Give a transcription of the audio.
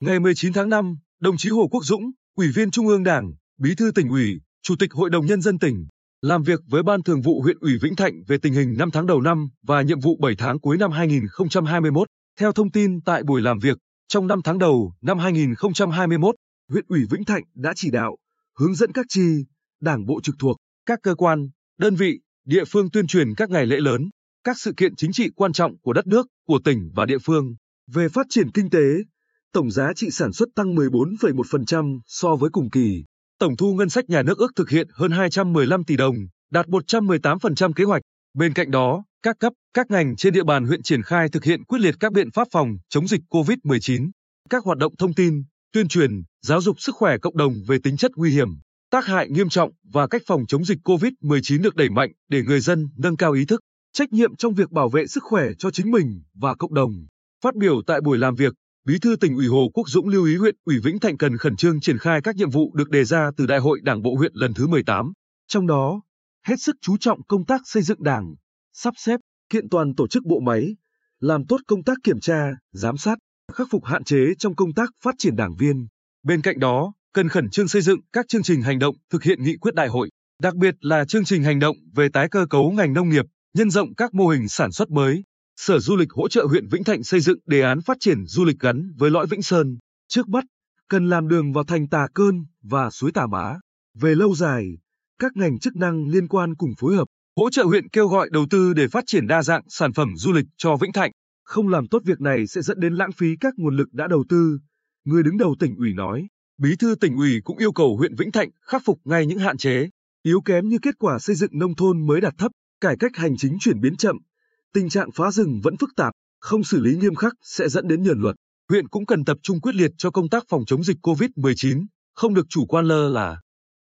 Ngày 19 tháng 5, đồng chí Hồ Quốc Dũng, Ủy viên Trung ương Đảng, Bí thư tỉnh ủy, Chủ tịch Hội đồng Nhân dân tỉnh, làm việc với Ban Thường vụ huyện ủy Vĩnh Thạnh về tình hình 5 tháng đầu năm và nhiệm vụ 7 tháng cuối năm 2021. Theo thông tin tại buổi làm việc, trong 5 tháng đầu năm 2021, huyện ủy Vĩnh Thạnh đã chỉ đạo, hướng dẫn các chi, đảng bộ trực thuộc, các cơ quan, đơn vị, địa phương tuyên truyền các ngày lễ lớn, các sự kiện chính trị quan trọng của đất nước, của tỉnh và địa phương. Về phát triển kinh tế, tổng giá trị sản xuất tăng 14,1% so với cùng kỳ. Tổng thu ngân sách nhà nước ước thực hiện hơn 215 tỷ đồng, đạt 118% kế hoạch. Bên cạnh đó, các cấp, các ngành trên địa bàn huyện triển khai thực hiện quyết liệt các biện pháp phòng chống dịch COVID-19, các hoạt động thông tin, tuyên truyền, giáo dục sức khỏe cộng đồng về tính chất nguy hiểm, tác hại nghiêm trọng và cách phòng chống dịch COVID-19 được đẩy mạnh để người dân nâng cao ý thức, trách nhiệm trong việc bảo vệ sức khỏe cho chính mình và cộng đồng. Phát biểu tại buổi làm việc, Bí thư tỉnh ủy Hồ Quốc Dũng lưu ý huyện ủy Vĩnh Thạnh cần khẩn trương triển khai các nhiệm vụ được đề ra từ Đại hội Đảng bộ huyện lần thứ 18. Trong đó, hết sức chú trọng công tác xây dựng Đảng, sắp xếp, kiện toàn tổ chức bộ máy, làm tốt công tác kiểm tra, giám sát, khắc phục hạn chế trong công tác phát triển đảng viên. Bên cạnh đó, cần khẩn trương xây dựng các chương trình hành động thực hiện nghị quyết đại hội, đặc biệt là chương trình hành động về tái cơ cấu ngành nông nghiệp, nhân rộng các mô hình sản xuất mới. Sở Du lịch hỗ trợ huyện Vĩnh Thạnh xây dựng đề án phát triển du lịch gắn với lõi Vĩnh Sơn. Trước mắt, cần làm đường vào thành Tà Cơn và suối Tà Mã. Về lâu dài, các ngành chức năng liên quan cùng phối hợp, hỗ trợ huyện kêu gọi đầu tư để phát triển đa dạng sản phẩm du lịch cho Vĩnh Thạnh. Không làm tốt việc này sẽ dẫn đến lãng phí các nguồn lực đã đầu tư, người đứng đầu tỉnh ủy nói. Bí thư tỉnh ủy cũng yêu cầu huyện Vĩnh Thạnh khắc phục ngay những hạn chế, yếu kém như kết quả xây dựng nông thôn mới đạt thấp, cải cách hành chính chuyển biến chậm, tình trạng phá rừng vẫn phức tạp, không xử lý nghiêm khắc sẽ dẫn đến nhờn luật. Huyện cũng cần tập trung quyết liệt cho công tác phòng chống dịch COVID-19, không được chủ quan lơ là.